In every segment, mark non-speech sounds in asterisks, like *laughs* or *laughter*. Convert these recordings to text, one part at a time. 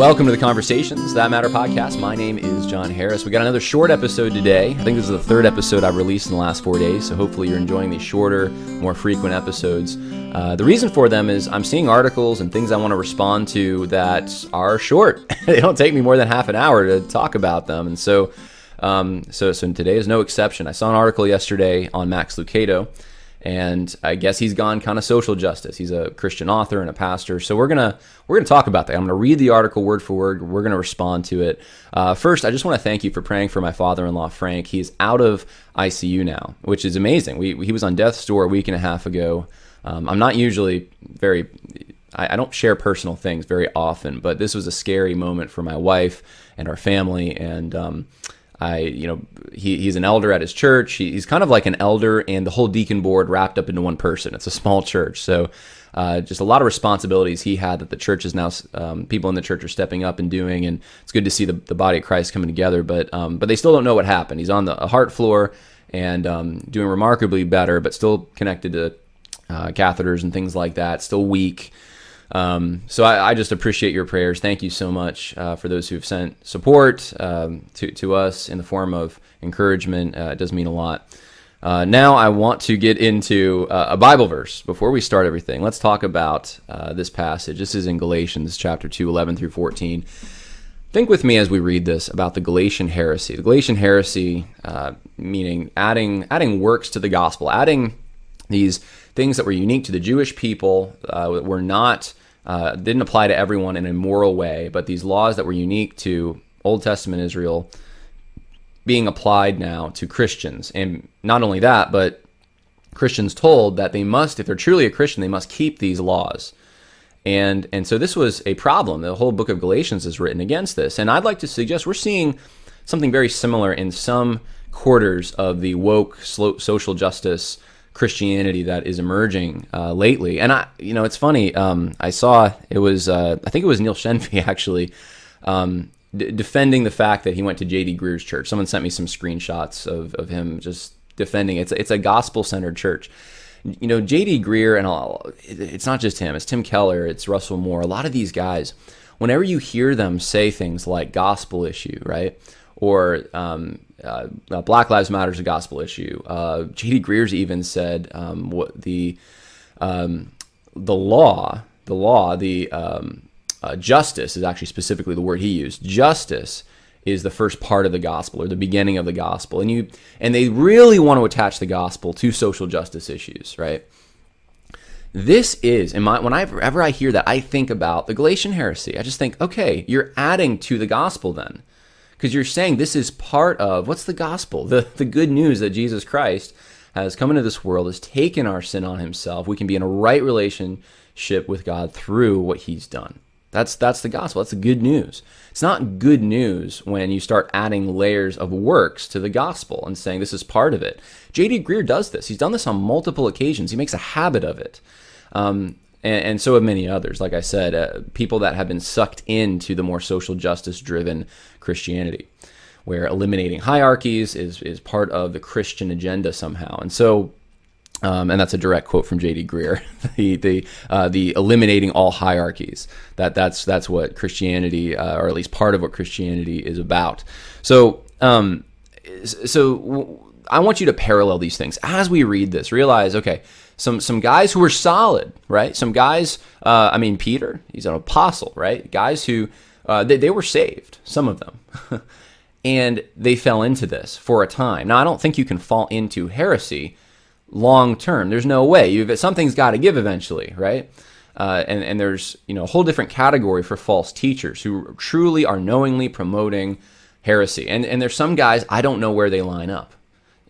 welcome to the Conversations That Matter podcast. My name is John Harris. We got another short episode today. I think this is the third episode I've released in the last four days, so hopefully you're enjoying these shorter, more frequent episodes. Uh, the reason for them is I'm seeing articles and things I want to respond to that are short. *laughs* they don't take me more than half an hour to talk about them, and so, um, so, so today is no exception. I saw an article yesterday on Max Lucado and I guess he's gone kind of social justice. He's a Christian author and a pastor, so we're gonna we're gonna talk about that. I'm gonna read the article word for word. We're gonna respond to it. Uh, first, I just want to thank you for praying for my father-in-law Frank. He's out of ICU now, which is amazing. We he was on death's door a week and a half ago. Um, I'm not usually very I, I don't share personal things very often, but this was a scary moment for my wife and our family, and um, I, you know, he, he's an elder at his church. He, he's kind of like an elder and the whole deacon board wrapped up into one person. It's a small church, so uh, just a lot of responsibilities he had that the church is now um, people in the church are stepping up and doing, and it's good to see the, the body of Christ coming together. But um, but they still don't know what happened. He's on the heart floor and um, doing remarkably better, but still connected to uh, catheters and things like that. Still weak. Um, so I, I, just appreciate your prayers. Thank you so much uh, for those who've sent support um, to, to us in the form of encouragement. Uh, it does mean a lot. Uh, now I want to get into uh, a Bible verse before we start everything. Let's talk about uh, this passage. This is in Galatians chapter 2, 11 through 14. Think with me as we read this about the Galatian heresy. The Galatian heresy, uh, meaning adding adding works to the gospel, adding these things that were unique to the Jewish people, were not uh, didn't apply to everyone in a moral way, but these laws that were unique to Old Testament Israel being applied now to Christians. And not only that, but Christians told that they must, if they're truly a Christian, they must keep these laws. And and so this was a problem. The whole book of Galatians is written against this. And I'd like to suggest we're seeing something very similar in some quarters of the woke social justice Christianity that is emerging uh, lately. And I, you know, it's funny. Um, I saw it was uh, I think it was Neil Shenvi *laughs* actually um, d- defending the fact that he went to J.D. Greear's church. Someone sent me some screenshots of, of him just defending it. It's it's a gospel centered church. You know, J.D. Greear and all. It's not just him. It's Tim Keller. It's Russell Moore. A lot of these guys. Whenever you hear them say things like gospel issue, right? Or um, uh, uh, Black Lives Matter is a gospel issue. Uh, J.D. Greear's even said um, what the um, the law, the law, the um, uh, justice is actually specifically the word he used. Justice is the first part of the gospel or the beginning of the gospel, and you and they really want to attach the gospel to social justice issues, right? This is, in my, whenever I hear that, I think about the Galatian heresy. I just think, okay, you're adding to the gospel then because you're saying this is part of what's the gospel? The, the good news that Jesus Christ has come into this world, has taken our sin on himself. We can be in a right relationship with God through what he's done. That's that's the gospel. That's the good news. It's not good news when you start adding layers of works to the gospel and saying this is part of it. J.D. Greear does this. He's done this on multiple occasions. He makes a habit of it. Um, and, and, so have many others. Like I said, uh, people that have been sucked into the more social justice driven Christianity, where eliminating hierarchies is is part of the Christian agenda somehow. And so. Um, and that's a direct quote from J.D. Greear. *laughs* the the uh, the eliminating all hierarchies. That that's that's what Christianity, uh, or at least part of what Christianity is about. So um, so I want you to parallel these things as we read this. Realize, okay, some some guys who were solid, right? Some guys, uh, I mean, Peter, he's an apostle, right? Guys who uh, they, they were saved, some of them, *laughs* and they fell into this for a time. Now, I don't think you can fall into heresy long term. There's no way. You've something's got to give eventually, right? Uh, and and there's you know a whole different category for false teachers who truly are knowingly promoting heresy. And and there's some guys I don't know where they line up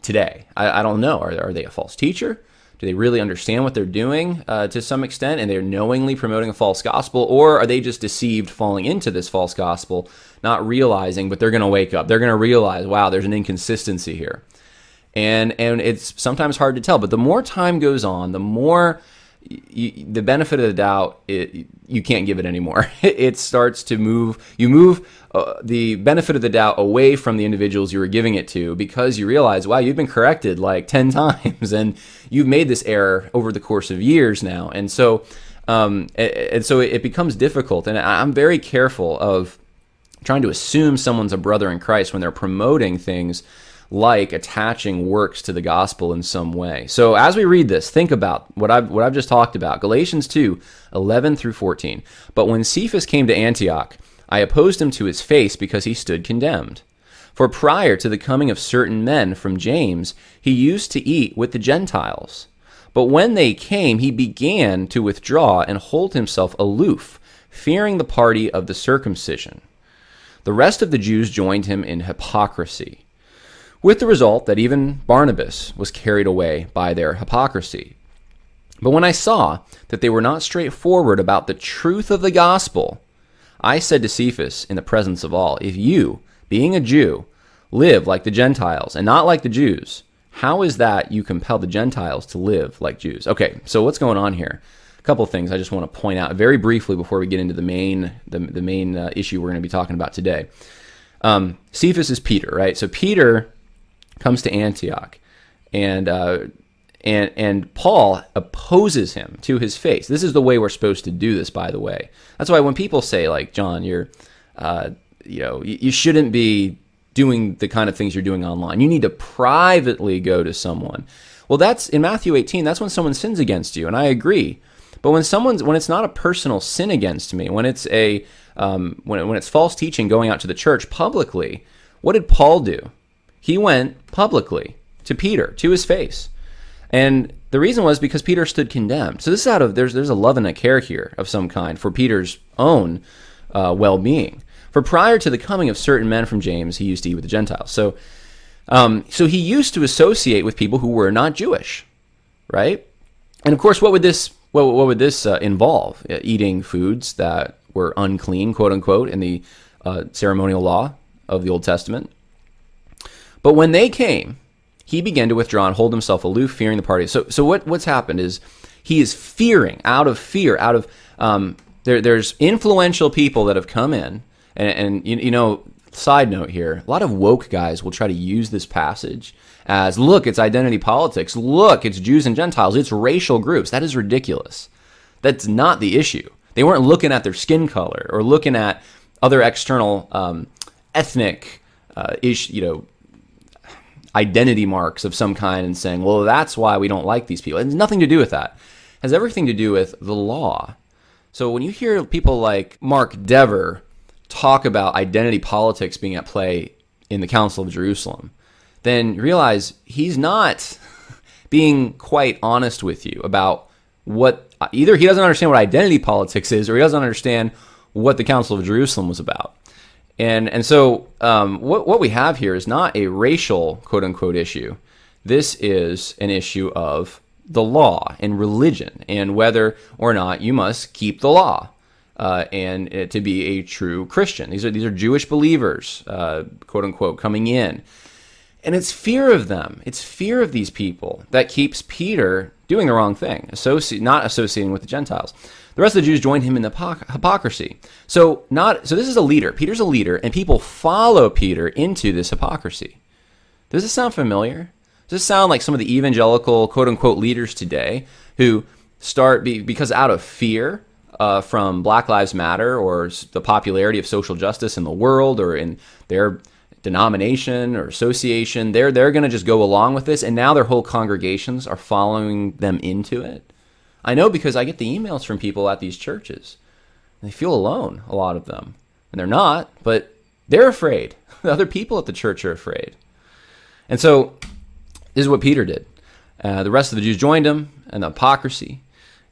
today. I, I don't know. Are are they a false teacher? Do they really understand what they're doing uh, to some extent and they're knowingly promoting a false gospel? Or are they just deceived falling into this false gospel, not realizing, but they're going to wake up? They're going to realize, wow, there's an inconsistency here. And, and it's sometimes hard to tell, but the more time goes on, the more you, the benefit of the doubt, it, you can't give it anymore. *laughs* it starts to move. You move uh, the benefit of the doubt away from the individuals you were giving it to because you realize, wow, you've been corrected like *laughs* 10 times and you've made this error over the course of years now. And so Um, and, and, so it, becomes difficult. And I'm very careful of trying to assume someone's a brother in Christ when they're promoting things like attaching works to the gospel in some way. So as we read this, think about what I've what I've just talked about. Galatians 2, 11 through 14. But when Cephas came to Antioch, I opposed him to his face because he stood condemned. For prior to the coming of certain men from James, he used to eat with the Gentiles. But when they came, he began to withdraw and hold himself aloof, fearing the party of the circumcision. The rest of the Jews joined him in hypocrisy, with the result that even Barnabas was carried away by their hypocrisy. But when I saw that they were not straightforward about the truth of the gospel, I said to Cephas in the presence of all, If you, being a Jew, live like the Gentiles and not like the Jews, how is that you compel the Gentiles to live like Jews? Okay, so what's going on here? A couple of things I just want to point out very briefly before we get into the main the, the main uh, issue we're going to be talking about today. Um, Cephas is Peter, right? So Peter comes to Antioch, and uh, and and Paul opposes him to his face. This is the way we're supposed to do this, by the way. That's why when people say like John, you're, uh, you know, you, shouldn't be doing the kind of things you're doing online. You need to privately go to someone. Well, that's in Matthew 18. That's when someone sins against you, and I agree. But when someone's when it's not a personal sin against me, when it's a um, when when it's false teaching going out to the church publicly, what did Paul do? He went publicly to Peter to his face, and the reason was because Peter stood condemned. So this is out of there's there's a love and a care here of some kind for Peter's own uh, well being. For prior to the coming of certain men from James, he used to eat with the Gentiles. So, um, so he used to associate with people who were not Jewish, right? And of course, what would this what, what would this uh, involve? Uh, eating foods that were unclean, quote unquote, in the uh, ceremonial law of the Old Testament. But when they came, he began to withdraw and hold himself aloof, fearing the party. So, so what, what's happened is he is fearing, out of fear, out of um, there, there's influential people that have come in and, and you, you know, side note here, a lot of woke guys will try to use this passage as look, it's identity politics. Look, it's Jews and Gentiles. It's racial groups. That is ridiculous. That's not the issue. They weren't looking at their skin color or looking at other external um, ethnic, uh, you know, identity marks of some kind and saying, well, that's why we don't like these people. It has nothing to do with that. It has everything to do with the law. So when you hear people like Mark Dever talk about identity politics being at play in the Council of Jerusalem, then realize he's not *laughs* being quite honest with you about what either he doesn't understand what identity politics is or he doesn't understand what the Council of Jerusalem was about. And and so um, what what we have here is not a racial quote unquote issue. This is an issue of the law and religion and whether or not you must keep the law uh, and to be a true Christian. These are these are Jewish believers, uh, quote unquote, coming in, and it's fear of them. It's fear of these people that keeps Peter doing the wrong thing, associ- not associating with the Gentiles. The rest of the Jews joined him in the hypocrisy. So not so. This is a leader. Peter's a leader, and people follow Peter into this hypocrisy. Does this sound familiar? Does this sound like some of the evangelical quote unquote leaders today who start be, because out of fear uh, from Black Lives Matter or the popularity of social justice in the world or in their denomination or association, they're they're going to just go along with this, and now their whole congregations are following them into it. I know because I get the emails from people at these churches. They feel alone, a lot of them, and they're not, but they're afraid. The *laughs* other people at the church are afraid, and so this is what Peter did. Uh, the rest of the Jews joined him, and the hypocrisy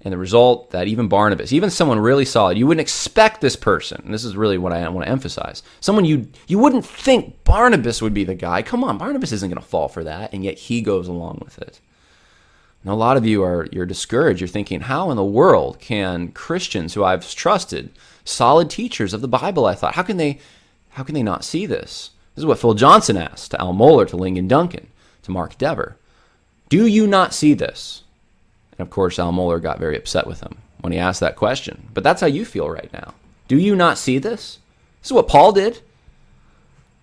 and the result that even Barnabas, even someone really solid, you wouldn't expect this person. And this is really what I want to emphasize. Someone you you wouldn't think Barnabas would be the guy. Come on, Barnabas isn't going to fall for that, and yet he goes along with it. And a lot of you are you're discouraged. You're thinking, how in the world can Christians who I've trusted, solid teachers of the Bible, I thought, how can they how can they not see this? This is what Phil Johnson asked to Al Mohler, to Ligon Duncan, to Mark Dever. Do you not see this? And of course, Al Mohler got very upset with him when he asked that question. But that's how you feel right now. Do you not see this? This is what Paul did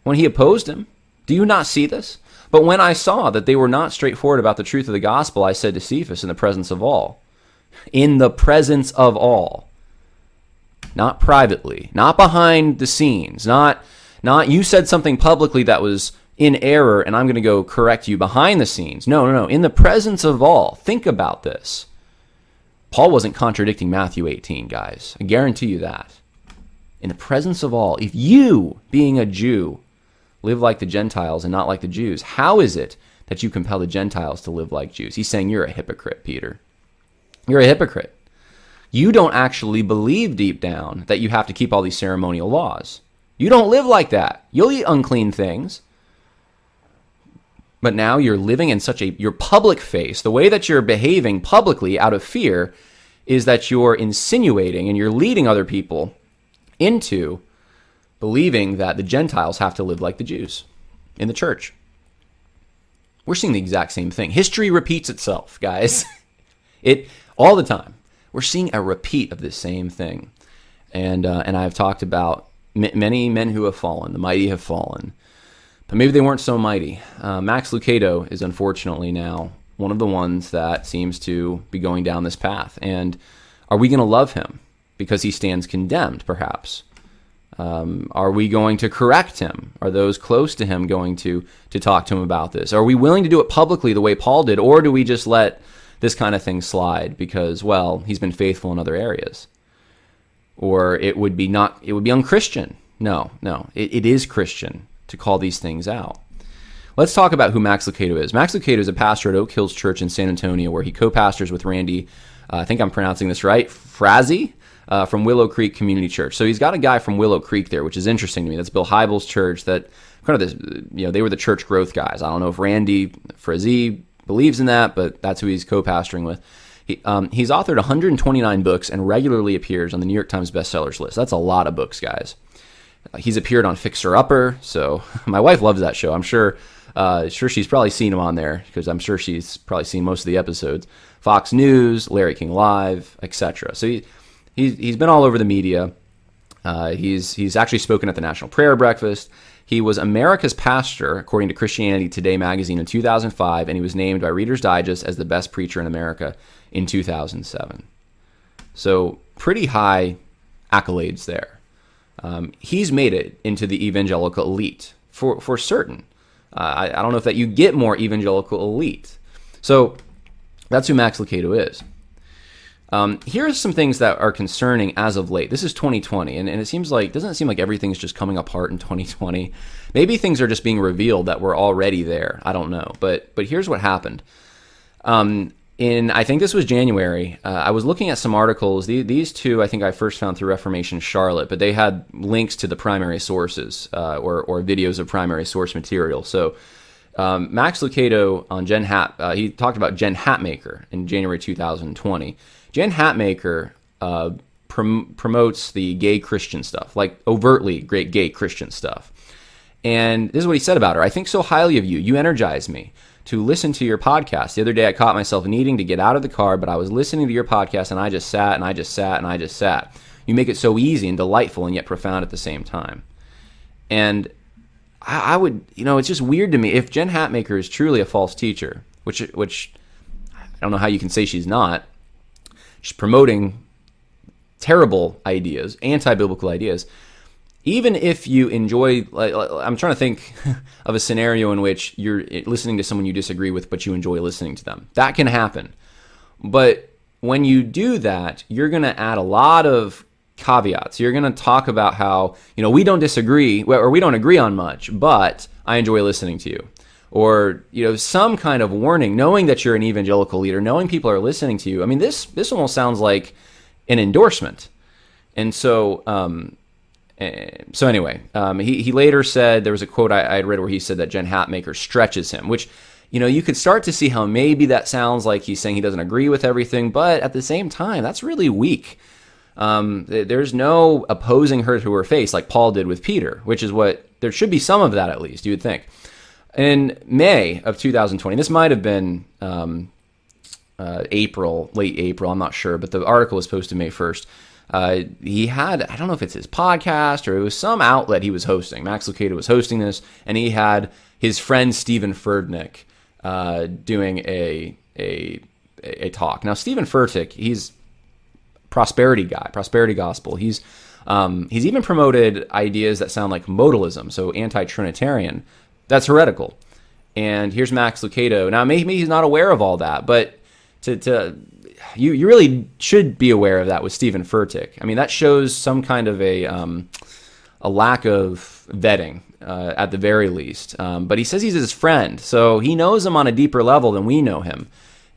when he opposed him. Do you not see this? But when I saw that they were not straightforward about the truth of the gospel, I said to Cephas in the presence of all, in the presence of all. Not privately, not behind the scenes, not not you said something publicly that was in error and I'm going to go correct you behind the scenes. No, no, no. In the presence of all. Think about this. Paul wasn't contradicting Matthew 18, guys. I guarantee you that. In the presence of all, if you, being a Jew, live like the Gentiles and not like the Jews, how is it that you compel the Gentiles to live like Jews? He's saying you're a hypocrite, Peter. You're a hypocrite. You don't actually believe deep down that you have to keep all these ceremonial laws. You don't live like that. You'll eat unclean things. But now you're living in such a your public face, the way that you're behaving publicly out of fear is that you're insinuating and you're leading other people into believing that the Gentiles have to live like the Jews in the church. We're seeing the exact same thing. History repeats itself, guys. *laughs* it all the time. We're seeing a repeat of the same thing. And uh, and I've talked about m- many men who have fallen. The mighty have fallen, but maybe they weren't so mighty. Uh, Max Lucado is unfortunately now one of the ones that seems to be going down this path. And are we going to love him because he stands condemned, perhaps? Um, are we going to correct him? Are those close to him going to to talk to him about this? Are we willing to do it publicly the way Paul did, or do we just let this kind of thing slide because, well, he's been faithful in other areas? Or it would be not it would be unchristian. No, no, it, it is Christian to call these things out. Let's talk about who Max Lucado is. Max Lucado is a pastor at Oak Hills Church in San Antonio, where he co-pastors with Randy. Uh, I think I'm pronouncing this right, Frazee uh, from Willow Creek Community Church. So he's got a guy from Willow Creek there, which is interesting to me. That's Bill Hybels' church. That kind of this, you know, they were the church growth guys. I don't know if Randy Frazee believes in that, but that's who he's co-pastoring with. He, um, he's authored 129 books and regularly appears on the New York Times bestsellers list. That's a lot of books, guys. Uh, he's appeared on Fixer Upper, so *laughs* my wife loves that show. I'm sure, uh, sure she's probably seen him on there because I'm sure she's probably seen most of the episodes. Fox News, Larry King Live, etc. So he, he's he's been all over the media. Uh, he's he's actually spoken at the National Prayer Breakfast. He was America's pastor, according to Christianity Today magazine in 2005, and he was named by Reader's Digest as the best preacher in America in 2007. So pretty high accolades there. Um, he's made it into the evangelical elite for for certain. Uh, I, I don't know if that you get more evangelical elite. So that's who Max Lucado is. Um, here are some things that are concerning as of late. This is 2020, and, and it seems like doesn't it seem like everything's just coming apart in 2020? Maybe things are just being revealed that were already there. I don't know, but but here's what happened. Um, in I think this was January. Uh, I was looking at some articles. The, these two I think I first found through Reformation Charlotte, but they had links to the primary sources uh, or or videos of primary source material. So. Um, Max Lucado on Jen Hat, uh, he talked about Jen Hatmaker in January 2020. Jen Hatmaker uh, prom- promotes the gay Christian stuff, like overtly great gay Christian stuff. And this is what he said about her I think so highly of you. You energize me to listen to your podcast. The other day, I caught myself needing to get out of the car, but I was listening to your podcast and I just sat and I just sat and I just sat. You make it so easy and delightful and yet profound at the same time. And I, I would, you know, it's just weird to me. If Jen Hatmaker is truly a false teacher, which, which I don't know how you can say she's not, she's promoting terrible ideas, anti-biblical ideas. Even if you enjoy, like, I'm trying to think *laughs* of a scenario in which you're listening to someone you disagree with, but you enjoy listening to them. That can happen. But when you do that, you're going to add a lot of caveats. You're going to talk about how, you know, we don't disagree or we don't agree on much, but I enjoy listening to you. Or you know some kind of warning knowing that you're an evangelical leader knowing people are listening to you. I mean this this almost sounds like an endorsement. And so um, eh, so anyway um, he, he later said there was a quote I, I had read where he said that jen hatmaker stretches him which you know you could start to see how maybe that sounds like he's saying he doesn't agree with everything but at the same time that's really weak um, there's no opposing her to her face like paul did with peter which is what there should be some of that at least you would think in May of 2020, this might have been um, uh, April, late April, I'm not sure, but the article was posted May 1st. Uh, he had, I don't know if it's his podcast or it was some outlet he was hosting. Max Lucado was hosting this, and he had his friend Steven Furtick uh, doing a a, a talk. Now, Steven Furtick, he's prosperity guy, prosperity gospel. He's um, he's even promoted ideas that sound like modalism, so anti-Trinitarian. That's heretical. And here's Max Lucado. Now, maybe he's not aware of all that, but to, to you, you really should be aware of that with Steven Furtick. I mean, that shows some kind of a um, a lack of vetting uh, at the very least. Um, but he says he's his friend, so he knows him on a deeper level than we know him,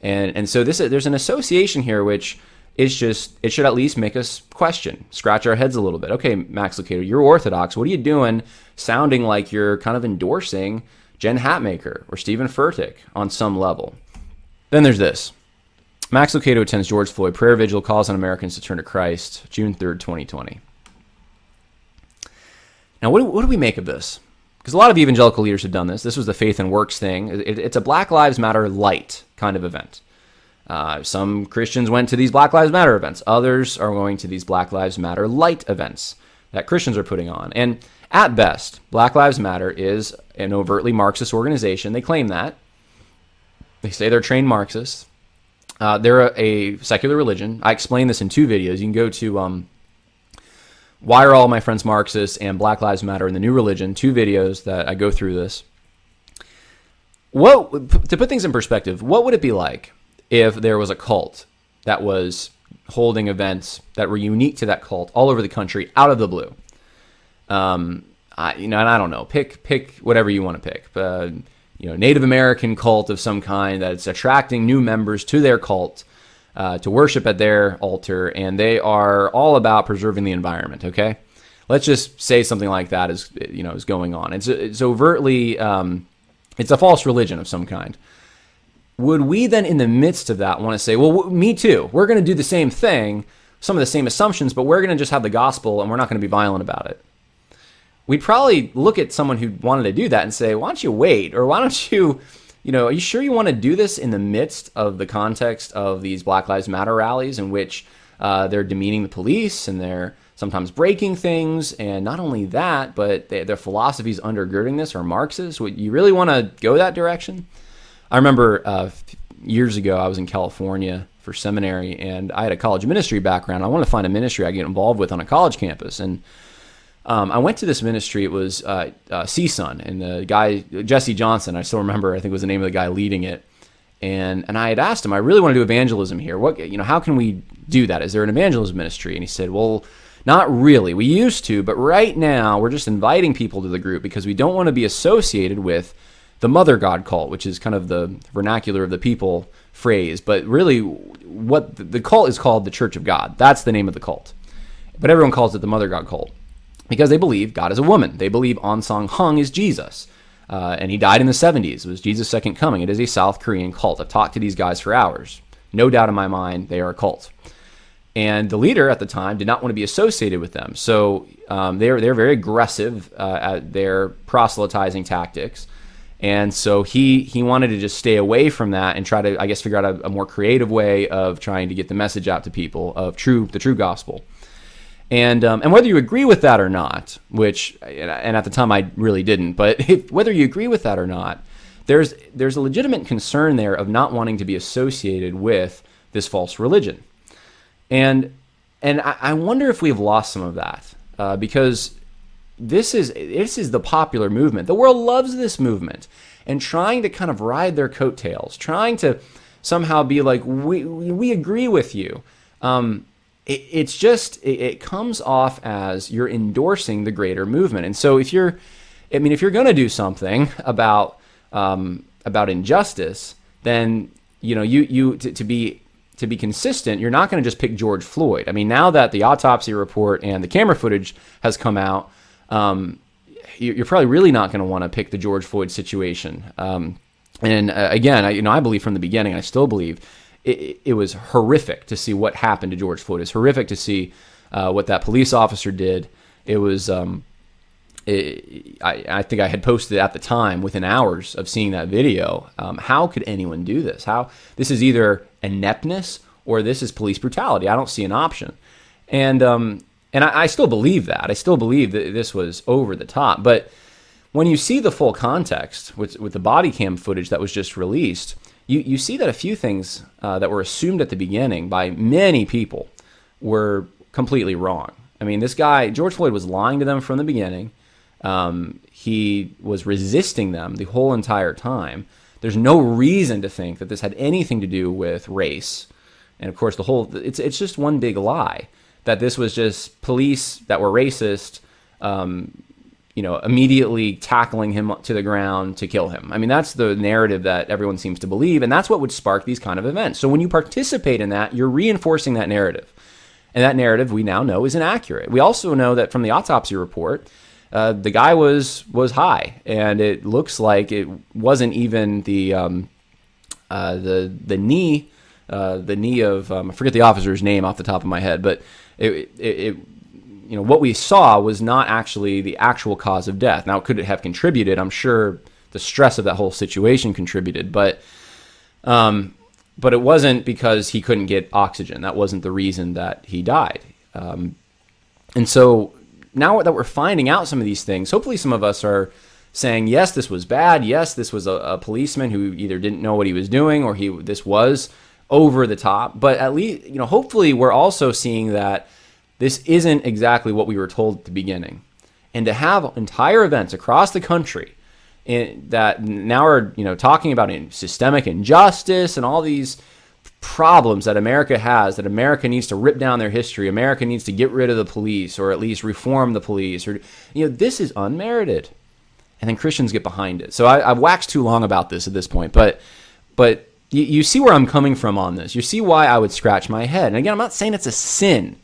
and and so this there's an association here which is just it should at least make us question, scratch our heads a little bit. Okay, Max Lucado, you're Orthodox. What are you doing? Sounding like you're kind of endorsing Jen Hatmaker or Steven Furtick on some level. Then there's this. Max Lucado attends George Floyd prayer vigil, calls on Americans to turn to Christ, June 3rd, 2020. Now, what do, what do we make of this? Because a lot of evangelical leaders have done this. This was the faith and works thing. It, it's a Black Lives Matter light kind of event. Uh, some Christians went to these Black Lives Matter events. Others are going to these Black Lives Matter light events that Christians are putting on. And at best, Black Lives Matter is an overtly Marxist organization. They claim that. They say they're trained Marxists. Uh, they're a, a, secular religion. I explain this in two videos. You can go to um, Why Are All My Friends Marxists and Black Lives Matter in the New Religion, two videos that I go through this. What to put things in perspective, what would it be like if there was a cult that was holding events that were unique to that cult all over the country out of the blue. Um, I, you know, and I don't know, pick pick whatever you want to pick. Uh, you know, Native American cult of some kind that's attracting new members to their cult uh, to worship at their altar, and they are all about preserving the environment. Okay, let's just say something like that is you know is going on. It's it's overtly um, it's a false religion of some kind would we then, in the midst of that, want to say, well, me too, we're going to do the same thing, some of the same assumptions, but we're going to just have the gospel and we're not going to be violent about it? We'd probably look at someone who wanted to do that and say, why don't you wait? Or why don't *laughs* you, you know, are you sure you want to do this in the midst of the context of these Black Lives Matter rallies in which uh, they're demeaning the police and they're sometimes breaking things? And not only that, but they, their philosophies undergirding this are Marxist. Would you really want to go that direction? I remember uh, years ago I was in California for seminary, and I had a college ministry background. I wanted to find a ministry I get involved with on a college campus, and um, I went to this ministry. It was uh, uh, CSUN, and the guy Jesse Johnson. I still remember. I think was the name of the guy leading it. And and I had asked him, I really want to do evangelism here. What you know, how can we do that? Is there an evangelism ministry? And he said, Well, not really. We used to, but right now we're just inviting people to the group because we don't want to be associated with the mother god cult, which is kind of the vernacular of the people phrase. But really, what the cult is called the Church of God. That's the name of the cult. But everyone calls it the mother god cult because they believe God is a woman. They believe Ahn Sahng-hong is Jesus. Uh, and he died in the 70s. It was Jesus' second coming. It is a South Korean cult. I've talked to these guys for hours. No doubt in my mind, they are a cult. And the leader at the time did not want to be associated with them. So um, they're, they're very aggressive uh, at their proselytizing tactics. And so he he wanted to just stay away from that and try to I guess figure out a, a, more creative way of trying to get the message out to people of true the true gospel. And um, and whether you agree with that or not, which and at the time I really didn't, but *laughs* if, whether you agree with that or not, there's there's a legitimate concern there of not wanting to be associated with this false religion. And and I, I wonder if we've lost some of that uh, because this is this is the popular movement. The world loves this movement, and trying to kind of ride their coattails, trying to somehow be like, we we agree with you. Um, it, it's just it, it comes off as you're endorsing the greater movement, and so if you're, I mean, if you're going to do something about um, about injustice, then you know you you to, to be to be consistent, you're not going to just pick George Floyd. I mean, now that the autopsy report and the camera footage has come out, um, you're probably really not going to want to pick the George Floyd situation. Um, and uh, again, I, you know, I believe from the beginning, I still believe it, it, was horrific to see what happened to George Floyd. It's horrific to see uh, what that police officer did. It was, um, it, I, I, think I had posted at the time within hours of seeing that video. Um, how could anyone do this? How this is either ineptness or this is police brutality. I don't see an option. And um, and I, I still believe that. I still believe that this was over the top. But when you see the full context with with the body cam footage that was just released, you, you see that a few things uh, that were assumed at the beginning by many people were completely wrong. I mean, this guy, George Floyd, was lying to them from the beginning. Um, he was resisting them the whole entire time. There's no reason to think that this had anything to do with race. And of course, the whole it's it's just one big lie that this was just police that were racist, um, you know, immediately tackling him to the ground to kill him. I mean, that's the narrative that everyone seems to believe, and that's what would spark these kind of events. So when you participate in that, you're reinforcing that narrative. And that narrative we now know is inaccurate. We also know that from the autopsy report, uh, the guy was was high, and it looks like it wasn't even the um, uh, the the knee uh, the knee of um, I forget the officer's name off the top of my head, but it, it, it, you know what we saw was not actually the actual cause of death. Now, could it have contributed? I'm sure the stress of that whole situation contributed, but um, but it wasn't because he couldn't get oxygen. That wasn't the reason that he died. Um, and so now that we're finding out some of these things, hopefully some of us are saying, yes, this was bad. Yes, this was a, a policeman who either didn't know what he was doing or he this was over the top. But at least, you know, hopefully we're also seeing that this isn't exactly what we were told at the beginning. And to have entire events across the country in, that now are, you know, talking about in systemic injustice and all these problems that America has that America needs to rip down their history. America needs to get rid of the police or at least reform the police or you know this is unmerited. And then Christians get behind it. So I, have waxed too long about this at this point, but but you, you see where I'm coming from on this. You see why I would scratch my head. And again, I'm not saying it's a sin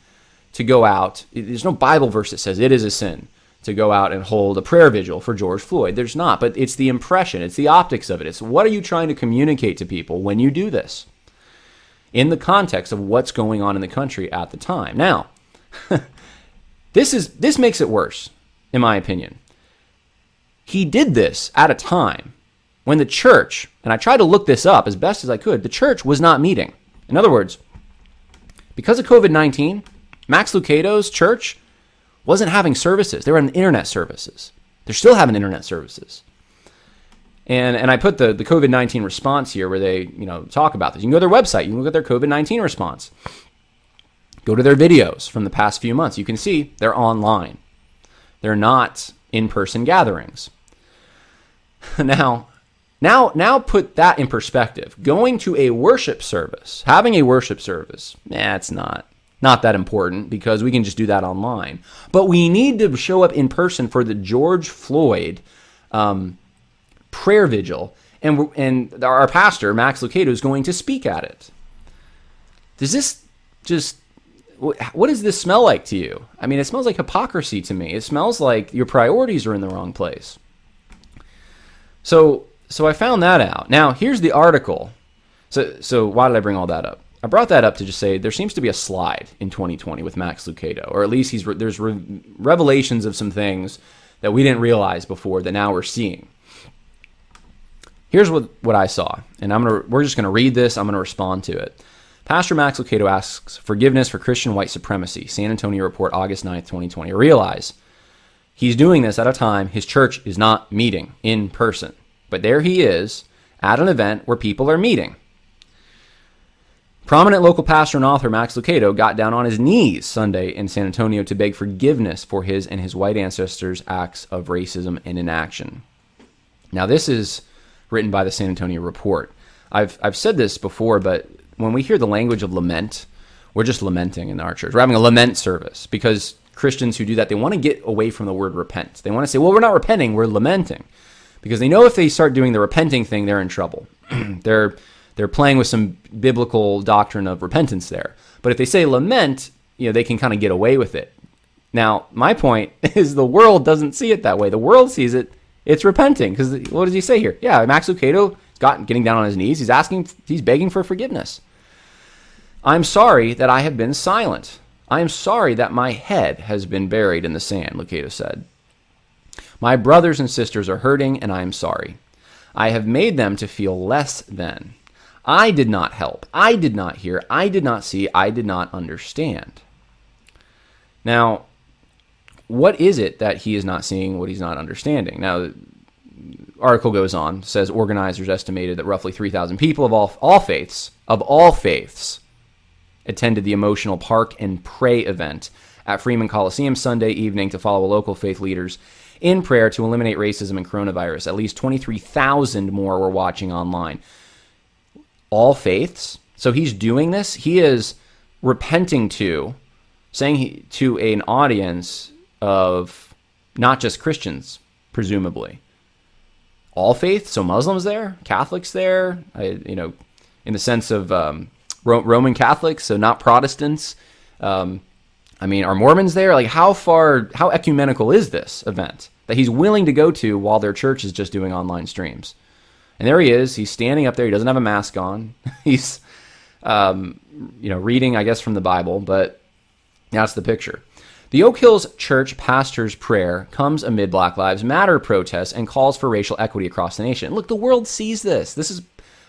to go out. There's no Bible verse that says it is a sin to go out and hold a prayer vigil for George Floyd. There's not, but it's the impression, it's the optics of it. It's what are you trying to communicate to people when you do this? in the context of what's going on in the country at the time. Now, *laughs* this is this makes it worse, in my opinion. He did this at a time when the church, and I tried to look this up as best as I could, the church was not meeting. In other words, because of COVID 19, Max Lucado's church wasn't having services. They were having internet services. They're still having internet services. And, and I put the, the COVID 19 response here where they you know talk about this. You can go to their website, you can look at their COVID 19 response. Go to their videos from the past few months. You can see they're online, they're not in person gatherings. *laughs* now, now, now put that in perspective. Going to a worship service, having a worship service, it's not not that important because we can just do that online. But we need to show up in person for the George Floyd um, prayer vigil, and and our pastor Max Lucado is going to speak at it. Does this just what does this smell like to you? I mean, it smells like hypocrisy to me. It smells like your priorities are in the wrong place. So so I found that out. Now here's the article. So so why did I bring all that up? I brought that up to just say there seems to be a slide in 2020 with Max Lucado, or at least he's there's re- revelations of some things that we didn't realize before that now we're seeing. Here's what, what I saw, and I'm gonna we're just gonna read this. I'm gonna respond to it. Pastor Max Lucado asks forgiveness for Christian white supremacy. San Antonio Report, August 9th, 2020. I realize he's doing this at a time his church is not meeting in person, but there he is at an event where people are meeting. Prominent local pastor and author Max Lucado got down on his knees Sunday in San Antonio to beg forgiveness for his and his white ancestors' acts of racism and inaction. Now, this is written by the San Antonio Report. I've I've said this before, but when we hear the language of lament, we're just lamenting in our church. We're having a lament service because Christians who do that they want to get away from the word repent. They want to say, "Well, we're not repenting, we're lamenting." Because they know if they start doing the repenting thing, they're in trouble. *clears throat* they're they're playing with some biblical doctrine of repentance there. But if they say lament, you know, they can kind of get away with it. Now, my point *laughs* is the world doesn't see it that way. The world sees it it's repenting because what does he say here? Yeah, Max Lucado got getting down on his knees. He's asking, he's begging for forgiveness. I'm sorry that I have been silent. I am sorry that my head has been buried in the sand, Lucado said. My brothers and sisters are hurting, and I am sorry. I have made them to feel less than. I did not help. I did not hear. I did not see. I did not understand. Now, what is it that he is not seeing, what he's not understanding? Now, article goes on, says organizers estimated that roughly 3,000 people of all, all faiths, of all faiths, attended the emotional Park and Pray event at Freeman Coliseum Sunday evening to follow local faith leaders in prayer to eliminate racism and coronavirus. At least 23,000 more were watching online. All faiths. So he's doing this. He is repenting to, saying he, to an audience of not just Christians, presumably. All faiths. So Muslims there, Catholics there. I, you know, in the sense of um, Roman Catholics, so not Protestants. Um, I mean, are Mormons there? Like, how far, how ecumenical is this event that he's willing to go to while their church is just doing online streams? And there he is. He's standing up there. He doesn't have a mask on. *laughs* he's, um, you know, reading, I guess, from the Bible, but that's the picture. The Oak Hills Church pastor's prayer comes amid Black Lives Matter protests and calls for racial equity across the nation. Look, the world sees this. This is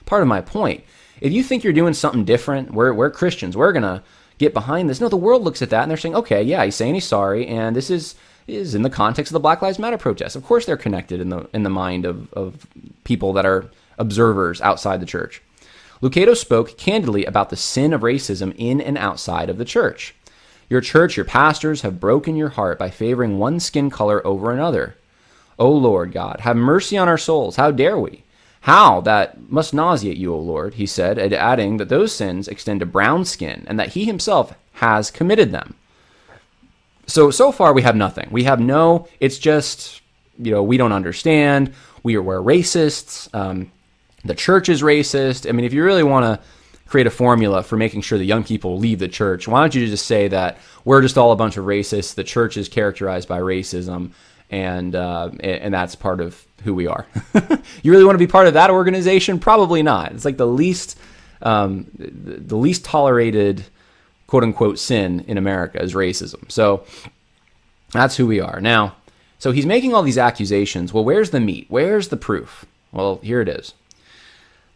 part of my point. If you think you're doing something different, we're, we're Christians. We're going to get behind this. No, the world looks at that and they're saying, okay, yeah, he's saying he's sorry, and this is is in the context of the Black Lives Matter protests. Of course, they're connected in the in the mind of, of people that are observers outside the church. Lucado spoke candidly about the sin of racism in and outside of the church. Your church, your pastors have broken your heart by favoring one skin color over another. O Lord God, have mercy on our souls. How dare we? How that must nauseate you, O Lord, he said, adding that those sins extend to brown skin and that he himself has committed them. So, so far we have nothing. We have no, it's just, you know, we don't understand. We are, we're racists. Um, the church is racist. I mean, if you really want to create a formula for making sure the young people leave the church, why don't you just say that we're just all a bunch of racists? The church is characterized by racism, and uh, and that's part of who we are. *laughs* you really want to be part of that organization? Probably not. It's like the least um, the least tolerated quote unquote sin in America is racism. So that's who we are now. So he's making all these accusations. Well, where's the meat? Where's the proof? Well, here it is.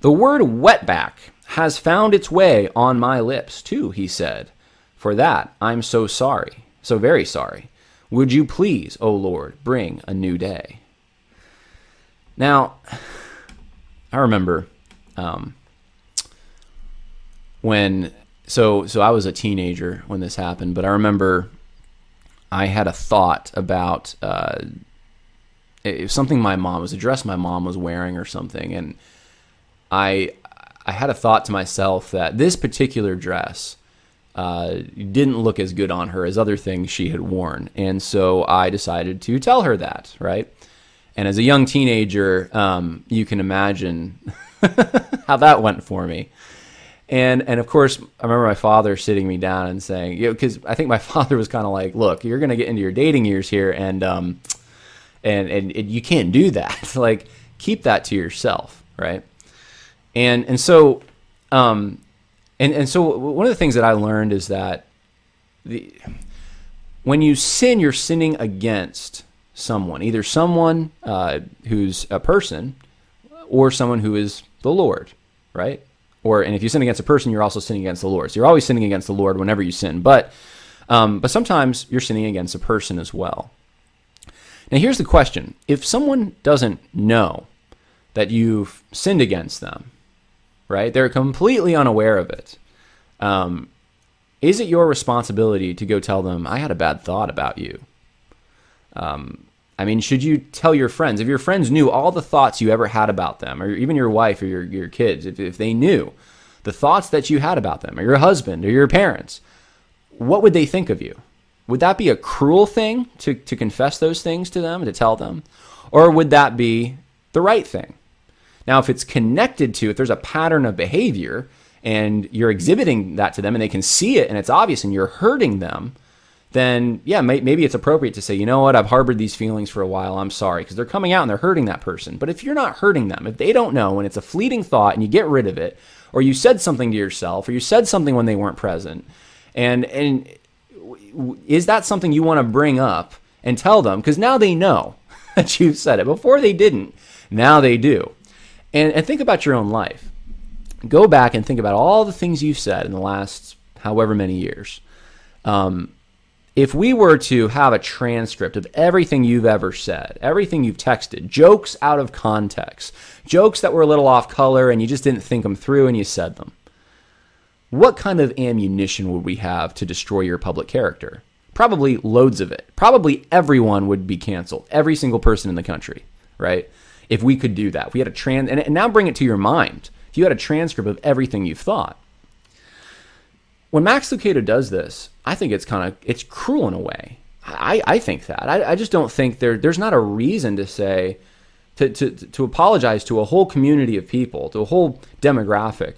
The word wetback has found its way on my lips, too, he said. For that, I'm so sorry, so very sorry. Would you please, O Lord, bring a new day? Now, *sighs* I remember um, when so so I was a teenager when this happened, but I remember I had a thought about uh, something my mom was a dress my mom was wearing or something, and I I had a thought to myself that this particular dress uh, didn't look as good on her as other things she had worn, and so I decided to tell her that. Right, and as a young teenager, um, you can imagine *laughs* how that went for me. And and of course, I remember my father sitting me down and saying, you know, because I think my *laughs* father was kind of like, look, you're going to get into your dating years here, and um, and, and and you can't do that. *laughs* like, keep that to yourself, right? And and so, um, and and so one of the things that I learned is that the when you sin, you're sinning against someone, either someone uh, who's a person or someone who is the Lord, right? Or and if you sin against a person, you're also sinning against the Lord. So you're always sinning against the Lord whenever you sin. But um, but sometimes you're sinning against a person as well. Now here's the question: If someone doesn't know that you've sinned against them, right? They're completely unaware of it. Um, is it your responsibility to go tell them, I had a bad thought about you? Um, I mean, should you tell your friends? If your friends knew all the thoughts you ever had about them, or even your wife or your, your kids, if, if they knew the thoughts that you had about them, or your husband or your parents, what would they think of you? Would that be a cruel thing to, to confess those things to them, to tell them? Or would that be the right thing? Now, if it's connected to, if there's a pattern of behavior and you're exhibiting that to them and they can see it and it's obvious and you're hurting them, then yeah, may, maybe it's appropriate to say, you know what, I've harbored these feelings for a while. I'm sorry because they're coming out and they're hurting that person. But if you're not hurting them, if they don't know and it's a fleeting thought and you get rid of it, or you said something to yourself, or you said something when they weren't present, and and is that something you want to bring up and tell them? Because now they know *laughs* that you've said it. Before they didn't. Now they do. And, and think about your own life. Go back and think about all the things you've said in the last however many years. Um, if we were to have a transcript of everything you've ever said, everything you've texted, jokes out of context, jokes that were a little off color and you just didn't think them through and you said them, what kind of ammunition would we have to destroy your public character? Probably loads of it. Probably everyone would be canceled, every single person in the country, right? If we could do that. If we had a trans, and now bring it to your mind. If you had a transcript of everything you've thought, when Max Lucado does this, I think it's kind of it's cruel in a way. I, I think that. I, I just don't think there there's not a reason to say to, to, to apologize to a whole community of people, to a whole demographic.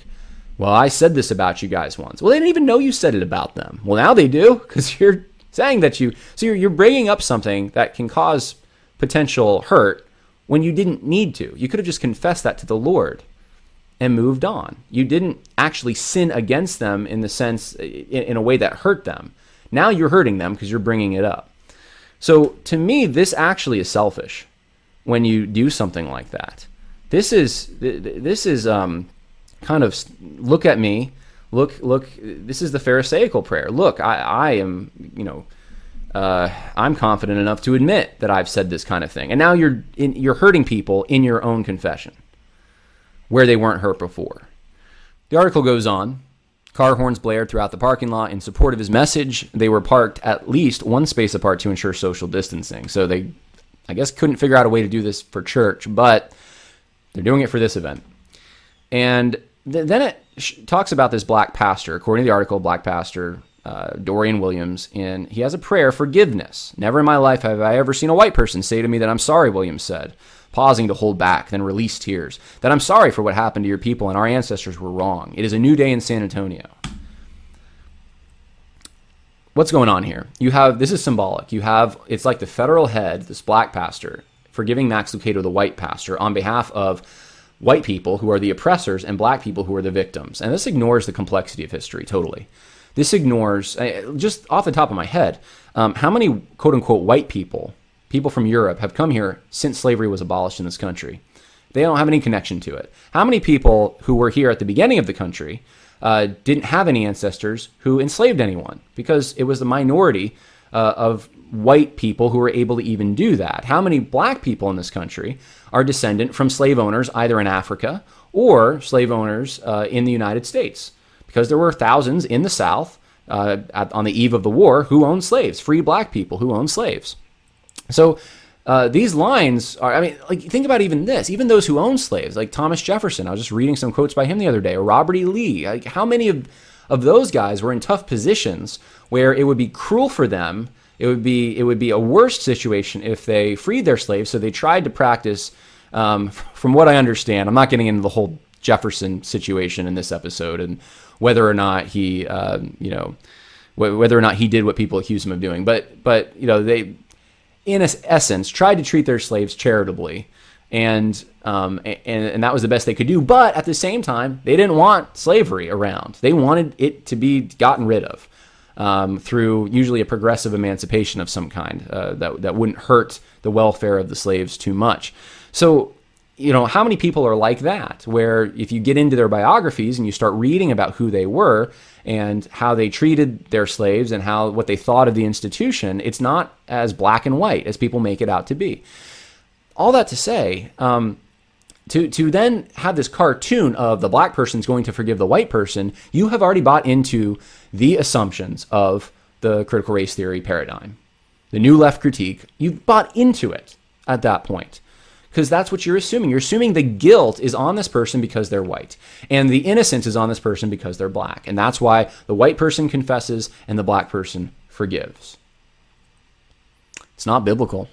Well, I said this about you guys once. Well, they didn't even know you said it about them. Well, now they do because *laughs* you're saying that you. So you're, you're bringing up something that can cause potential hurt when you didn't need to. You could have just confessed that to the Lord and moved on. You didn't actually sin against them in the sense, in, in a way that hurt them. Now you're hurting them because you're bringing it up. So to me, this actually is selfish when you do something like that. This is this is um, kind of look at me, look look. This is the Pharisaical prayer. Look, I, I am you know. Uh, I'm confident enough to admit that I've said this kind of thing, and now you're in, you're hurting people in your own confession where they weren't hurt before. The article goes on. Car horns blared throughout the parking lot in support of his message. They were parked at least one space apart to ensure social distancing. So they, I guess, couldn't figure out a way to do this for church, but they're doing it for this event. And th- then it sh- talks about this black pastor. According to the article, black pastor uh, Dorian Williams, and he has a prayer forgiveness. Never in my life have I ever seen a white person say to me that I'm sorry, Williams said pausing to hold back, then release tears. That I'm sorry for what happened to your people and our ancestors were wrong. It is a new day in San Antonio. What's going on here? You have this is symbolic. You have it's like the federal head, this black pastor, forgiving Max Lucado, the white pastor, on behalf of white people who are the oppressors and black people who are the victims. And this ignores the complexity of history totally. This ignores, just off the top of my head, um, how many quote unquote white people people from Europe have come here since slavery was abolished in this country. They don't have any connection to it. How many people who were here at the beginning of the country uh, didn't have any ancestors who enslaved anyone? Because it was the minority uh, of white people who were able to even do that. How many black people in this country are descendant from slave owners either in Africa or slave owners uh, in the United States? Because there were thousands in the South uh, at, on the eve of the war who owned slaves, free black people who owned slaves. So uh, these lines are, I mean, like, think about even this. Even those who own slaves, like Thomas Jefferson, I was just reading some quotes by him the other day, or Robert E. Lee. Like, how many of, of those guys were in tough positions where it would be cruel for them? It would be it would be a worse situation if they freed their slaves. So they tried to practice, um, *laughs* from what I understand. I'm not getting into the whole Jefferson situation in this episode and whether or not he, uh, you know, whether or not he did what people accuse him of doing. But but you know they in essence, tried to treat their slaves charitably. And, um, and, and that was the best they could do. But at the same time, they didn't want slavery around. They wanted it to be gotten rid of um, through usually a progressive emancipation of some kind uh, that, that wouldn't hurt the welfare of the slaves too much. So you know, how many people are like that, where if you get into their biographies and you start reading about who they were and how they treated their slaves and how what they thought of the institution, it's not as black and white as people make it out to be. All that to say, um, to to then have this cartoon of the black person's going to forgive the white person, you have already bought into the assumptions of the critical race theory paradigm, the new left critique. You've bought into it at that point because that's what you're assuming. You're assuming the guilt is on this person because they're white, and the innocence is on this person because they're black. And that's why the white person confesses and the black person forgives. It's not biblical.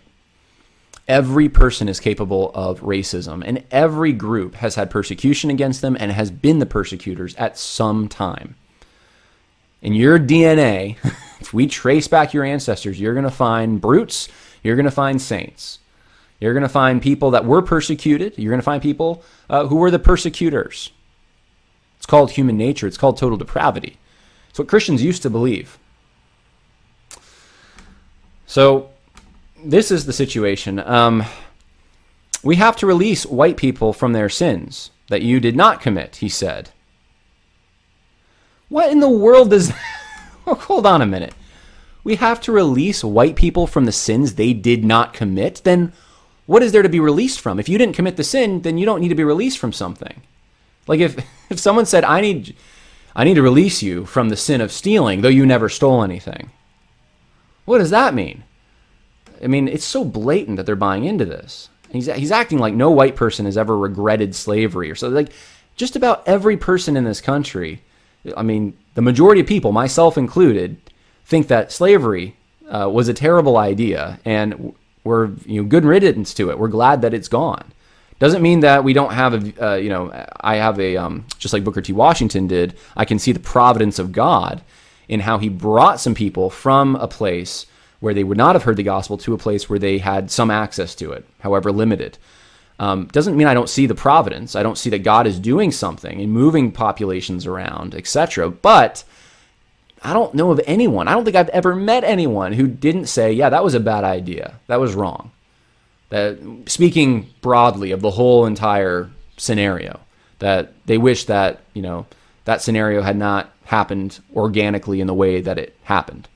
Every person is capable of racism, and every group has had persecution against them and has been the persecutors at some time. In your DNA, *laughs* if we trace back your ancestors, you're going to find brutes, you're going to find saints. You're going to find people that were persecuted. You're going to find people uh, who were the persecutors. It's called human nature. It's called total depravity. It's what Christians used to believe. So, this is the situation. Um, we have to release white people from their sins that you did not commit, he said. What in the world does. *laughs* Hold on a minute we have to release white people from the sins they did not commit, then what is there to be released from? If you didn't commit the sin, then you don't need to be released from something. Like if *laughs* if someone said, "I need I need to release you from the sin of stealing, though you never stole anything." What does that mean? I mean, it's so blatant that they're buying into this. He's he's acting like no white person has ever regretted slavery or so. Like just about every person in this country, I mean, the majority of people, myself included, think that slavery uh, was a terrible idea, and we're you know good riddance to it. We're glad that it's gone. Doesn't mean that we don't have a uh, you know I have a um, just like Booker T. Washington did. I can see the providence of God in how He brought some people from a place where they would not have heard the gospel to a place where they had some access to it, however limited. Um, doesn't mean I don't see the providence. I don't see that God is doing something and moving populations around, etc. But I don't know of anyone. I don't think I've ever met anyone who didn't say, "Yeah, that was a bad idea. That was wrong." That speaking broadly of the whole entire scenario, that they wish that you know that scenario had not happened organically in the way that it happened.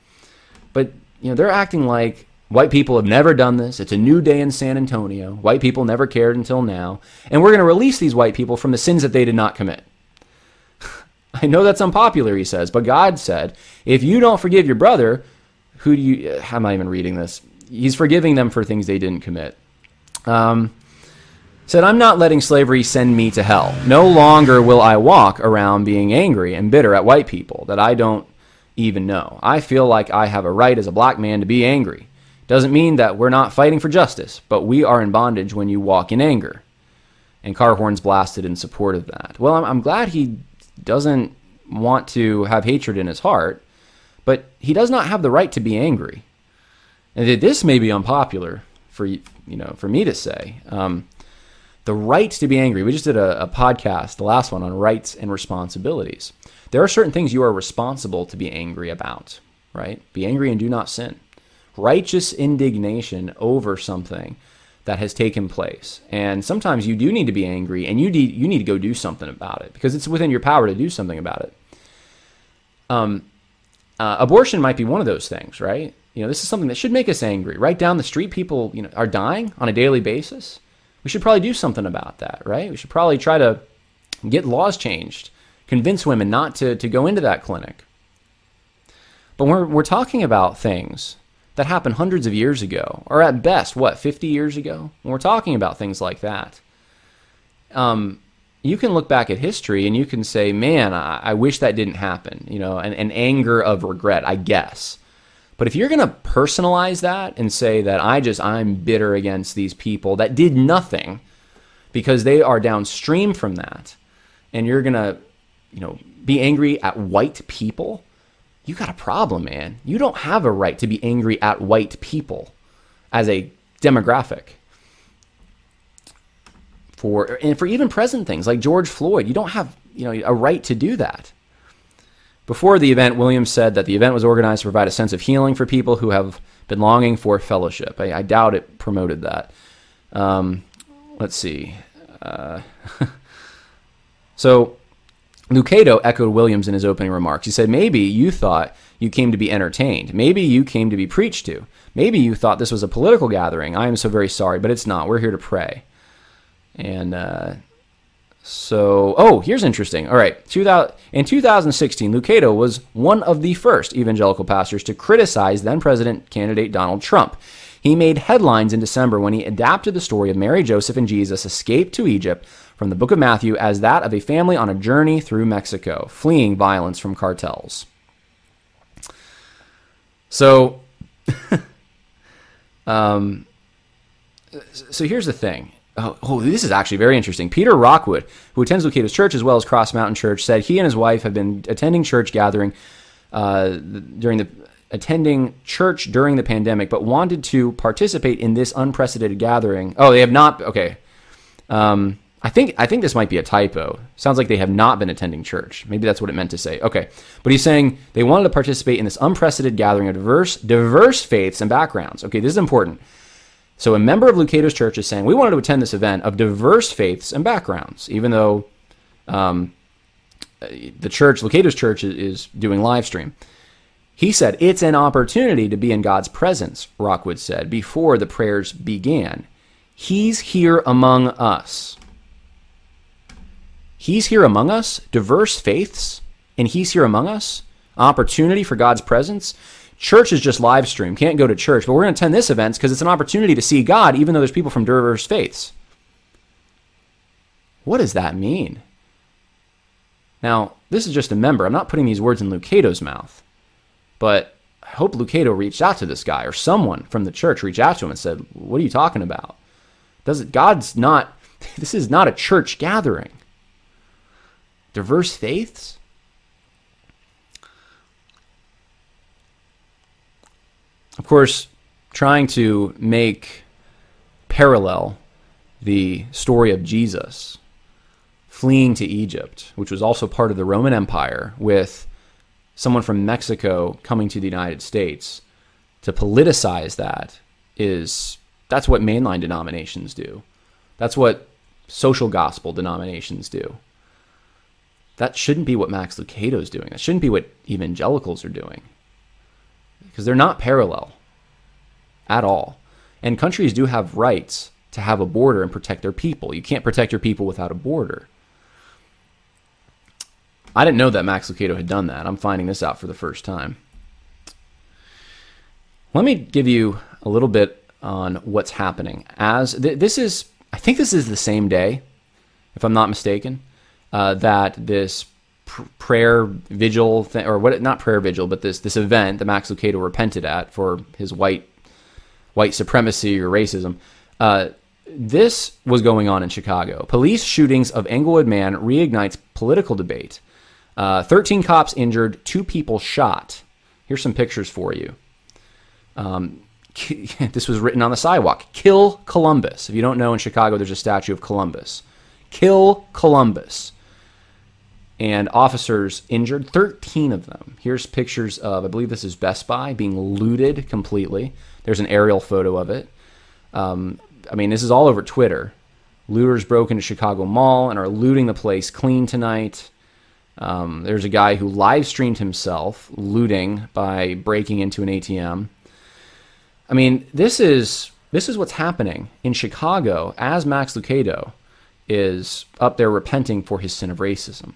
But you know they're acting like white people have never done this. It's a new day in San Antonio. White people never cared until now, and we're going to release these white people from the sins that they did not commit. I know that's unpopular, he says, but God said, if you don't forgive your brother, who do you, how am I even reading this? He's forgiving them for things they didn't commit. Um, said, I'm not letting slavery send me to hell. No longer will I walk around being angry and bitter at white people that I don't even know. I feel like I have a right as a black man to be angry. Doesn't mean that we're not fighting for justice, but we are in bondage when you walk in anger. And Carhorn's blasted in support of that. Well, I'm, I'm glad he doesn't want to have hatred in his heart, but he does not have the right to be angry. And this may be unpopular for you know for me to say. Um, the right to be angry. We just did a, a podcast, the last one, on rights and responsibilities. There are certain things you are responsible to be angry about. Right? Be angry and do not sin. Righteous indignation over something that has taken place. And sometimes you do need to be angry and you need, you need to go do something about it because it's within your power to do something about it. Um, uh, abortion might be one of those things, right? You know, this is something that should make us angry. Right down the street, people you know are dying on a daily basis. We should probably do something about that, right? We should probably try to get laws changed, convince women not to, to go into that clinic. But we're, we're talking about things that happened hundreds of years ago, or at best, what, 50 years ago? When we're talking about things like that, um, you can look back at history and you can say, man, I, I wish that didn't happen, you know, an, an anger of regret, I guess. But if you're going to personalize that and say that I just, I'm bitter against these people that did nothing because they are downstream from that, and you're going to, you know, be angry at white people, you got a problem, man. You don't have a right to be angry at white people as a demographic. For and for even present things like George Floyd, you don't have you know a right to do that. Before the event, Williams said that the event was organized to provide a sense of healing for people who have been longing for fellowship. I, I doubt it promoted that. Um, let's see. Uh, *laughs* so Lucado echoed Williams in his opening remarks. He said, Maybe you thought you came to be entertained. Maybe you came to be preached to. Maybe you thought this was a political gathering. I am so very sorry, but it's not. We're here to pray. And uh, so, oh, here's interesting. All right. 2000, in 2016, Lucado was one of the first evangelical pastors to criticize then President candidate Donald Trump. He made headlines in December when he adapted the story of Mary, Joseph, and Jesus' escape to Egypt from the book of Matthew as that of a family on a journey through Mexico, fleeing violence from cartels. So, *laughs* um, so here's the thing. Oh, oh, this is actually very interesting. Peter Rockwood, who attends Lucado's church as well as Cross Mountain Church, said he and his wife have been attending church gathering uh, during the attending church during the pandemic, but wanted to participate in this unprecedented gathering. Oh, they have not. Okay. Um, I think I think this might be a typo. Sounds like they have not been attending church. Maybe that's what it meant to say. Okay, but he's saying they wanted to participate in this unprecedented gathering of diverse diverse faiths and backgrounds. Okay, this is important. So a member of Lucado's church is saying we wanted to attend this event of diverse faiths and backgrounds, even though um, the church, Lucado's church, is, is doing live stream. He said, It's an opportunity to be in God's presence, Rockwood said, before the prayers began. He's here among us. He's here among us, diverse faiths, and He's here among us. Opportunity for God's presence. Church is just live stream. Can't go to church, but we're going to attend this event because it's an opportunity to see God, even though there's people from diverse faiths. What does that mean? Now, this is just a member. I'm not putting these words in Lucado's mouth, but I hope Lucado reached out to this guy or someone from the church reached out to him and said, "What are you talking about? Does it? God's not. *laughs* This is not a church gathering. Diverse faiths." Of course, trying to make parallel the story of Jesus fleeing to Egypt, which was also part of the Roman Empire, with someone from Mexico coming to the United States, to politicize that is that's what mainline denominations do. That's what social gospel denominations do. That shouldn't be what Max Lucado is doing. That shouldn't be what evangelicals are doing. Because they're not parallel at all. And countries do have rights to have a border and protect their people. You can't protect your people without a border. I didn't know that Max Lucado had done that. I'm finding this out for the first time. Let me give you a little bit on what's happening. As th- this is, I think this is the same day, if I'm not mistaken, uh, that this pr- prayer vigil or what? Not prayer vigil, but this this event that Max Lucado repented at for his white white supremacy or racism. Uh, this was going on in Chicago. Police shootings of Englewood man reignites political debate. Uh, 13 cops injured, two people shot. Here's some pictures for you. Um, *laughs* this was written on the sidewalk. Kill Columbus. If you don't know, in Chicago, there's a statue of Columbus. Kill Columbus. And officers injured, 13 of them. Here's pictures of, I believe this is Best Buy, being looted completely. There's an aerial photo of it. Um, I mean, this is all over Twitter. Looters broke into Chicago Mall and are looting the place clean tonight. Um, there's a guy who live streamed himself looting by breaking into an ATM. I mean, this is this is what's happening in Chicago as Max Lucado is up there repenting for his sin of racism.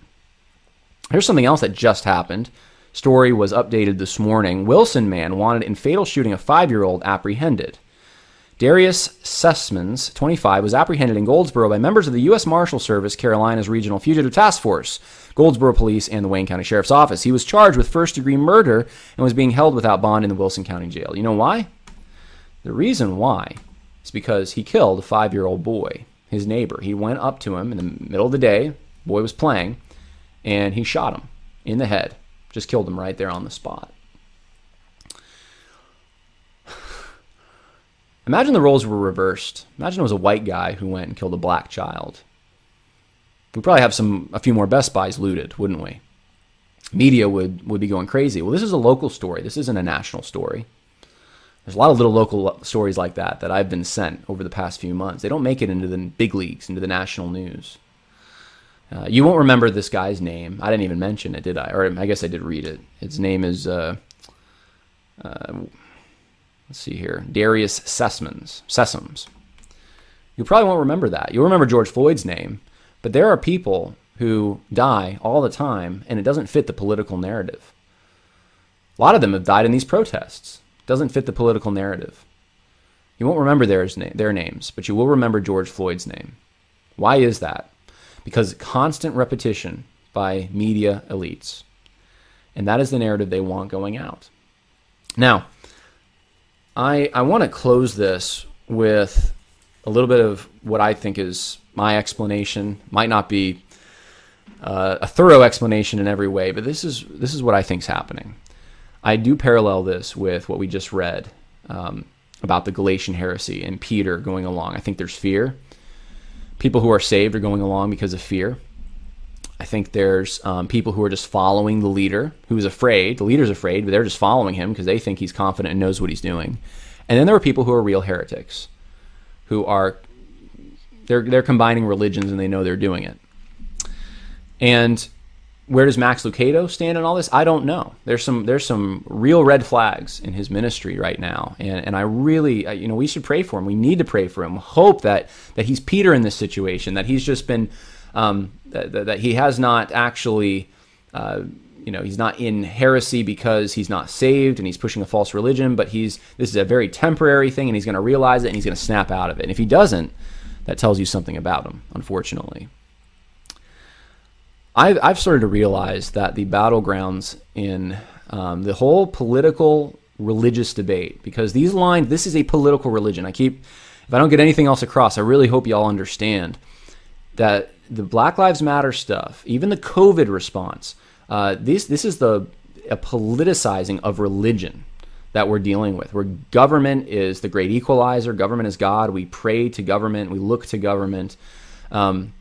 Here's something else that just happened. Story was updated this morning. Wilson man wanted in fatal shooting a five-year-old apprehended. Darius Sessmans, 25, was apprehended in Goldsboro by members of the U.S. Marshal Service Carolinas Regional Fugitive Task Force, Goldsboro Police, and the Wayne County Sheriff's Office. He was charged with first degree murder and was being held without bond in the Wilson County Jail. You know why? The reason why is because he killed a five year old boy, his neighbor. He went up to him in the middle of the day, boy was playing, and he shot him in the head. Just killed him right there on the spot. *sighs* Imagine the roles were reversed. Imagine it was a white guy who went and killed a black child. We'd probably have some a few more Best Buys looted, wouldn't we? Media would would be going crazy. Well, this is a local story. This isn't a national story. There's a lot of little local stories like that that I've been sent over the past few months. They don't make it into the big leagues, into the national news. Uh, you won't remember this guy's name. I didn't even mention it, did I? Or I guess I did read it. His name is uh, uh, let's see here, Darius Sessmans, Sessoms. You probably won't remember that. You'll remember George Floyd's name, but there are people who die all the time, and it doesn't fit the political narrative. A lot of them have died in these protests. It doesn't fit the political narrative. You won't remember their, their names, but you will remember George Floyd's name. Why is that? Because constant repetition by media elites. And that is the narrative they want going out. Now, I, I want to close this with a little bit of what I think is my explanation. Might not be uh, a thorough explanation in every way, but this is this is what I think is happening. I do parallel this with what we just read um, about the Galatian heresy and Peter going along. I think there's fear. People who are saved are going along because of fear. I think there's um, people who are just following the leader who's afraid. The leader's afraid, but they're just following him because they think he's confident and knows what he's doing. And then there are people who are real heretics, who are they're they're combining religions and they know they're doing it. And where does Max Lucado stand in all this? I don't know. There's some there's some real red flags in his ministry right now, and and I really you know we should pray for him. We need to pray for him. Hope that that he's Peter in this situation. That he's just been um, that, that he has not actually. Uh, you know he's not in heresy because he's not saved and he's pushing a false religion but he's this is a very temporary thing and he's going to realize it and he's going to snap out of it and if he doesn't that tells you something about him unfortunately I've, I've started to realize that the battlegrounds in um, the whole political religious debate, because these lines, this is a political religion. I keep, if I don't get anything else across, I really hope y'all understand that the Black Lives Matter stuff, even the COVID response, uh, this this is the a politicizing of religion that we're dealing with, where government is the great equalizer, government is God. We pray to government, we look to government, um,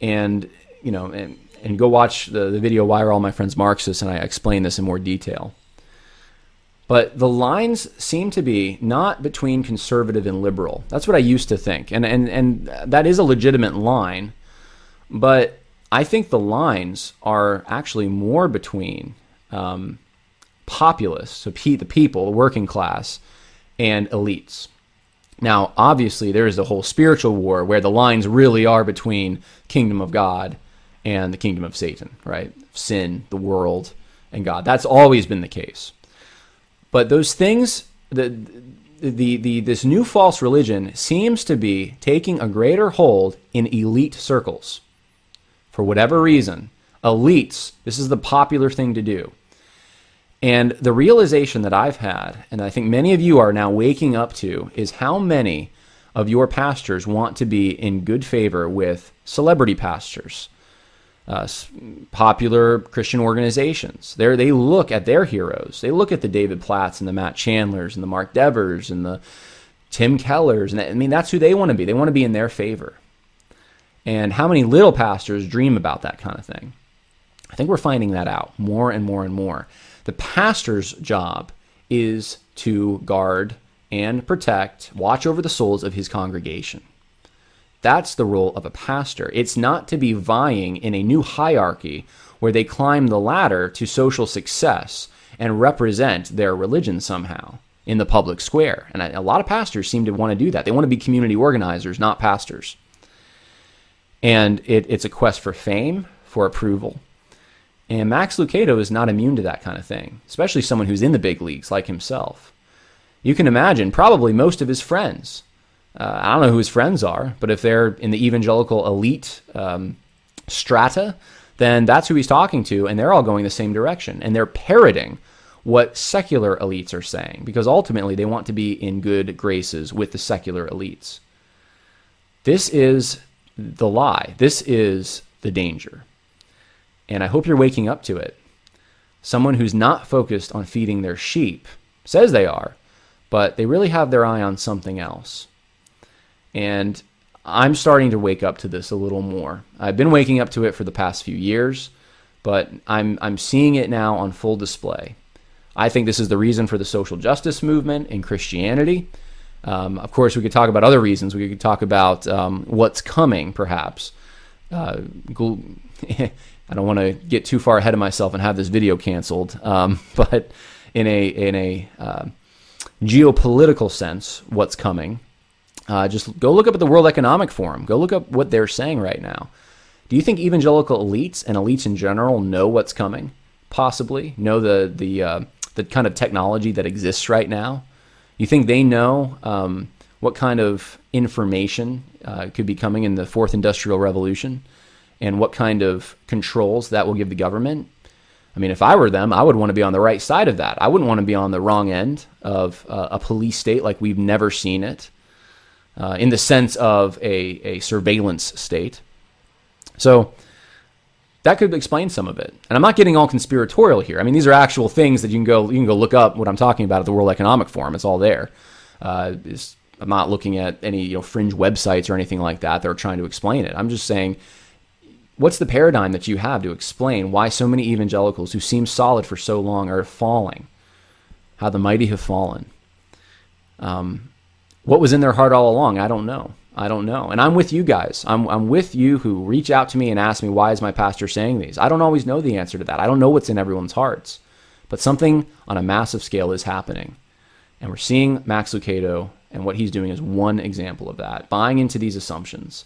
and you know, and and go watch the, the video Why Are All My Friends Marxists, and I explain this in more detail. But the lines seem to be not between conservative and liberal. That's what I used to think. And, and, and that is a legitimate line. But I think the lines are actually more between um, populists, so pe- the people, the working class, and elites. Now, obviously, there is a whole spiritual war where the lines really are between kingdom of God and the kingdom of Satan, right? Sin, the world, and God. That's always been the case. But those things, the, the, the, this new false religion seems to be taking a greater hold in elite circles. For whatever reason, elites, this is the popular thing to do. And the realization that I've had, and I think many of you are now waking up to, is how many of your pastors want to be in good favor with celebrity pastors uh, popular Christian organizations. There, they look at their heroes. They look at the David Platts and the Matt Chandlers and the Mark Devers and the Tim Kellers. And I mean, that's who they want to be. They want to be in their favor. And how many little pastors dream about that kind of thing? I think we're finding that out more and more and more. The pastor's job is to guard and protect, watch over the souls of his congregation. That's the role of a pastor. It's not to be vying in a new hierarchy where they climb the ladder to social success and represent their religion somehow in the public square. And a lot of pastors seem to want to do that. They want to be community organizers, not pastors. And it, it's a quest for fame, for approval. And Max Lucado is not immune to that kind of thing, especially someone who's in the big leagues like himself. You can imagine probably most of his friends uh, I don't know who his friends are, but if they're in the evangelical elite um, strata, then that's who he's talking to, and they're all going the same direction. And they're parroting what secular elites are saying, because ultimately they want to be in good graces with the secular elites. This is the lie. This is the danger. And I hope you're waking up to it. Someone who's not focused on feeding their sheep says they are, but they really have their eye on something else. And I'm starting to wake up to this a little more. I've been waking up to it for the past few years, but I'm, I'm seeing it now on full display. I think this is the reason for the social justice movement in Christianity. Um, of course, we could talk about other reasons. We could talk about um, what's coming, perhaps. Uh, *laughs* I don't want to get too far ahead of myself and have this video canceled, um, *laughs* but in a in a uh, geopolitical sense, what's coming? Uh, just go look up at the World Economic Forum. Go look up what they're saying right now. Do you think evangelical elites and elites in general know what's coming? Possibly know the the uh, the kind of technology that exists right now. You think they know um, what kind of information uh, could be coming in the fourth industrial revolution, and what kind of controls that will give the government? I mean, if I were them, I would want to be on the right side of that. I wouldn't want to be on the wrong end of uh, a police state like we've never seen it uh, in the sense of a, a surveillance state. So that could explain some of it. And I'm not getting all conspiratorial here. I mean, these are actual things that you can go you can go look up what I'm talking about at the World Economic Forum. It's all there. Uh, I'm not looking at any you know fringe websites or anything like that that are trying to explain it. I'm just saying, what's the paradigm that you have to explain why so many evangelicals who seem solid for so long are falling? How the mighty have fallen. Um, what was in their heart all along, I don't know. I don't know. And I'm with you guys. I'm, I'm with you who reach out to me and ask me, why is my pastor saying these? I don't always know the answer to that. I don't know what's in everyone's hearts. But something on a massive scale is happening. And we're seeing Max Lucado, and what he's doing is one example of that. Buying into these assumptions.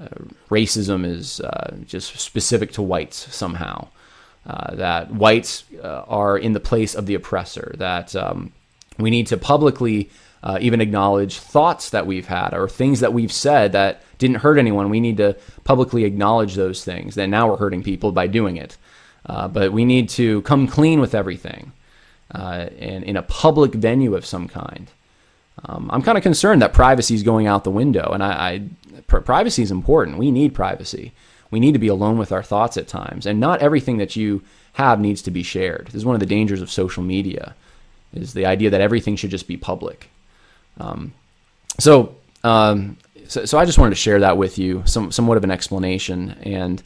Uh, racism is uh, just specific to whites somehow. Uh, that whites uh, are in the place of the oppressor. That um, we need to publicly uh, even acknowledge thoughts that we've had or things that we've said that didn't hurt anyone. We need to publicly acknowledge those things. That now we're hurting people by doing it. Uh, but we need to come clean with everything uh, and in a public venue of some kind. Um, I'm kind of concerned that privacy is going out the window, and I, I pr- privacy is important. We need privacy. We need to be alone with our thoughts at times, and not everything that you have needs to be shared. This is one of the dangers of social media, is the idea that everything should just be public. Um, so, um, so, so I just wanted to share that with you, some somewhat of an explanation, and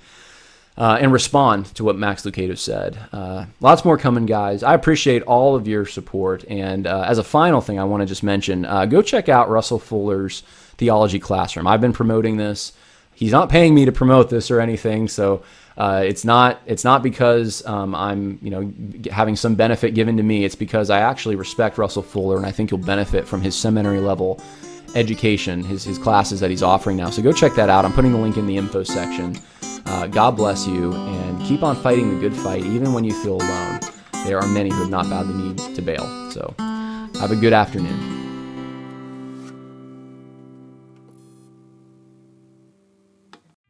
uh, and respond to what Max Lucado said. Uh, lots more coming, guys. I appreciate all of your support. And uh, as a final thing, I want to just mention uh, go check out Russell Fuller's Theology Classroom. I've been promoting this. He's not paying me to promote this or anything, so uh, it's not it's not because um, I'm you know having some benefit given to me. It's because I actually respect Russell Fuller, and I think you'll benefit from his seminary level education, his his classes that he's offering now. So go check that out. I'm putting the link in the info section. Uh, God bless you, and keep on fighting the good fight, even when you feel alone. There are many who have not bowed the knee to Baal. So have a good afternoon.